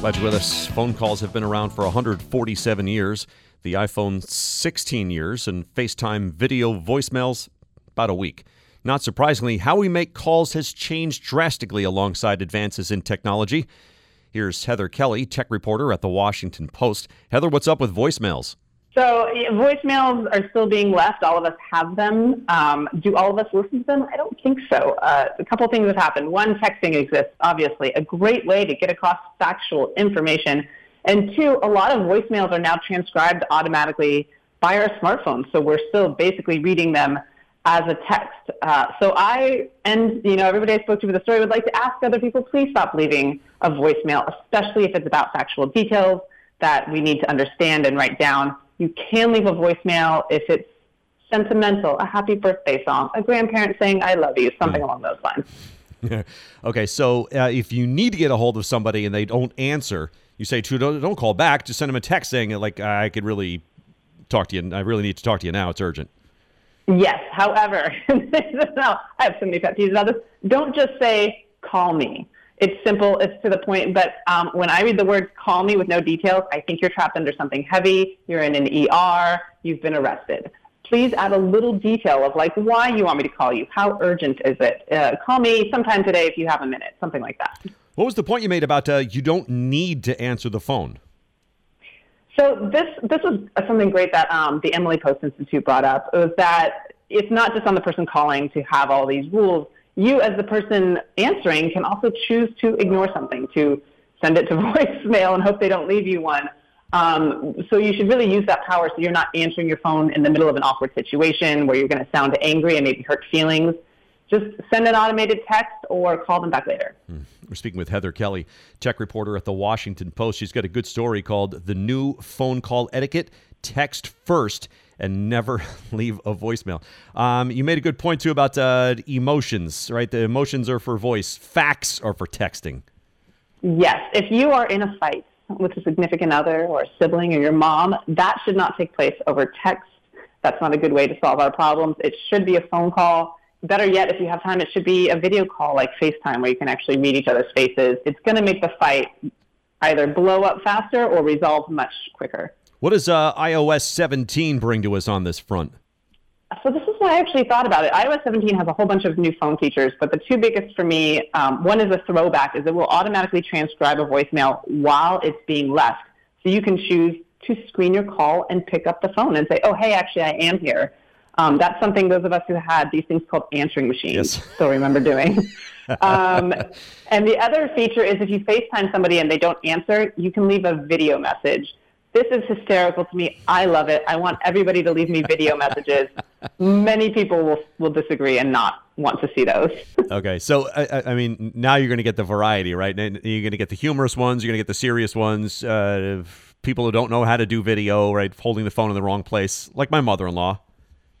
Glad you're with us. Phone calls have been around for 147 years, the iPhone 16 years, and FaceTime video voicemails about a week. Not surprisingly, how we make calls has changed drastically alongside advances in technology. Here's Heather Kelly, tech reporter at the Washington Post. Heather, what's up with voicemails? So voicemails are still being left. All of us have them. Um, do all of us listen to them? I don't think so. Uh, a couple things have happened. One, texting exists, obviously, a great way to get across factual information. And two, a lot of voicemails are now transcribed automatically by our smartphones. So we're still basically reading them as a text. Uh, so I, and you know, everybody I spoke to with the story would like to ask other people, please stop leaving a voicemail, especially if it's about factual details that we need to understand and write down. You can leave a voicemail if it's sentimental, a happy birthday song, a grandparent saying "I love you," something along those lines. okay, so uh, if you need to get a hold of somebody and they don't answer, you say to don't, don't call back. Just send them a text saying like I could really talk to you. I really need to talk to you now. It's urgent. Yes. However, no, I have so many pet peeves about this. Don't just say call me it's simple, it's to the point. But um, when I read the words call me with no details, I think you're trapped under something heavy, you're in an ER, you've been arrested. Please add a little detail of like why you want me to call you, how urgent is it? Uh, call me sometime today if you have a minute, something like that. What was the point you made about uh, you don't need to answer the phone? So this this was something great that um, the Emily Post Institute brought up. It was that it's not just on the person calling to have all these rules you as the person answering can also choose to ignore something, to send it to voicemail and hope they don't leave you one. Um, so you should really use that power so you're not answering your phone in the middle of an awkward situation where you're going to sound angry and maybe hurt feelings. Just send an automated text or call them back later. Hmm. We're speaking with Heather Kelly, tech reporter at the Washington Post. She's got a good story called The New Phone Call Etiquette Text First and never leave a voicemail. Um, you made a good point too about uh, emotions, right? The emotions are for voice, facts are for texting. Yes. If you are in a fight with a significant other or a sibling or your mom, that should not take place over text. That's not a good way to solve our problems. It should be a phone call. Better yet, if you have time, it should be a video call like FaceTime where you can actually read each other's faces. It's going to make the fight either blow up faster or resolve much quicker. What does uh, iOS 17 bring to us on this front? So this is what I actually thought about it. iOS 17 has a whole bunch of new phone features, but the two biggest for me, um, one is a throwback, is it will automatically transcribe a voicemail while it's being left. So you can choose to screen your call and pick up the phone and say, oh, hey, actually, I am here. Um, that's something those of us who had these things called answering machines yes. still remember doing. um, and the other feature is if you FaceTime somebody and they don't answer, you can leave a video message. This is hysterical to me. I love it. I want everybody to leave me video messages. Many people will, will disagree and not want to see those. okay, so I, I, mean, now you're going to get the variety, right? You're going to get the humorous ones. You're going to get the serious ones. Uh, people who don't know how to do video, right? Holding the phone in the wrong place, like my mother-in-law.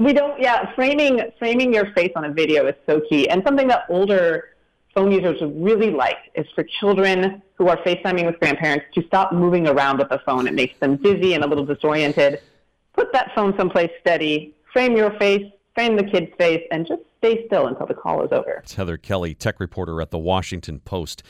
we don't. Yeah, framing framing your face on a video is so key, and something that older phone users really like is for children who are FaceTiming with grandparents to stop moving around with the phone. It makes them dizzy and a little disoriented. Put that phone someplace steady, frame your face, frame the kid's face, and just stay still until the call is over. It's Heather Kelly, tech reporter at the Washington Post.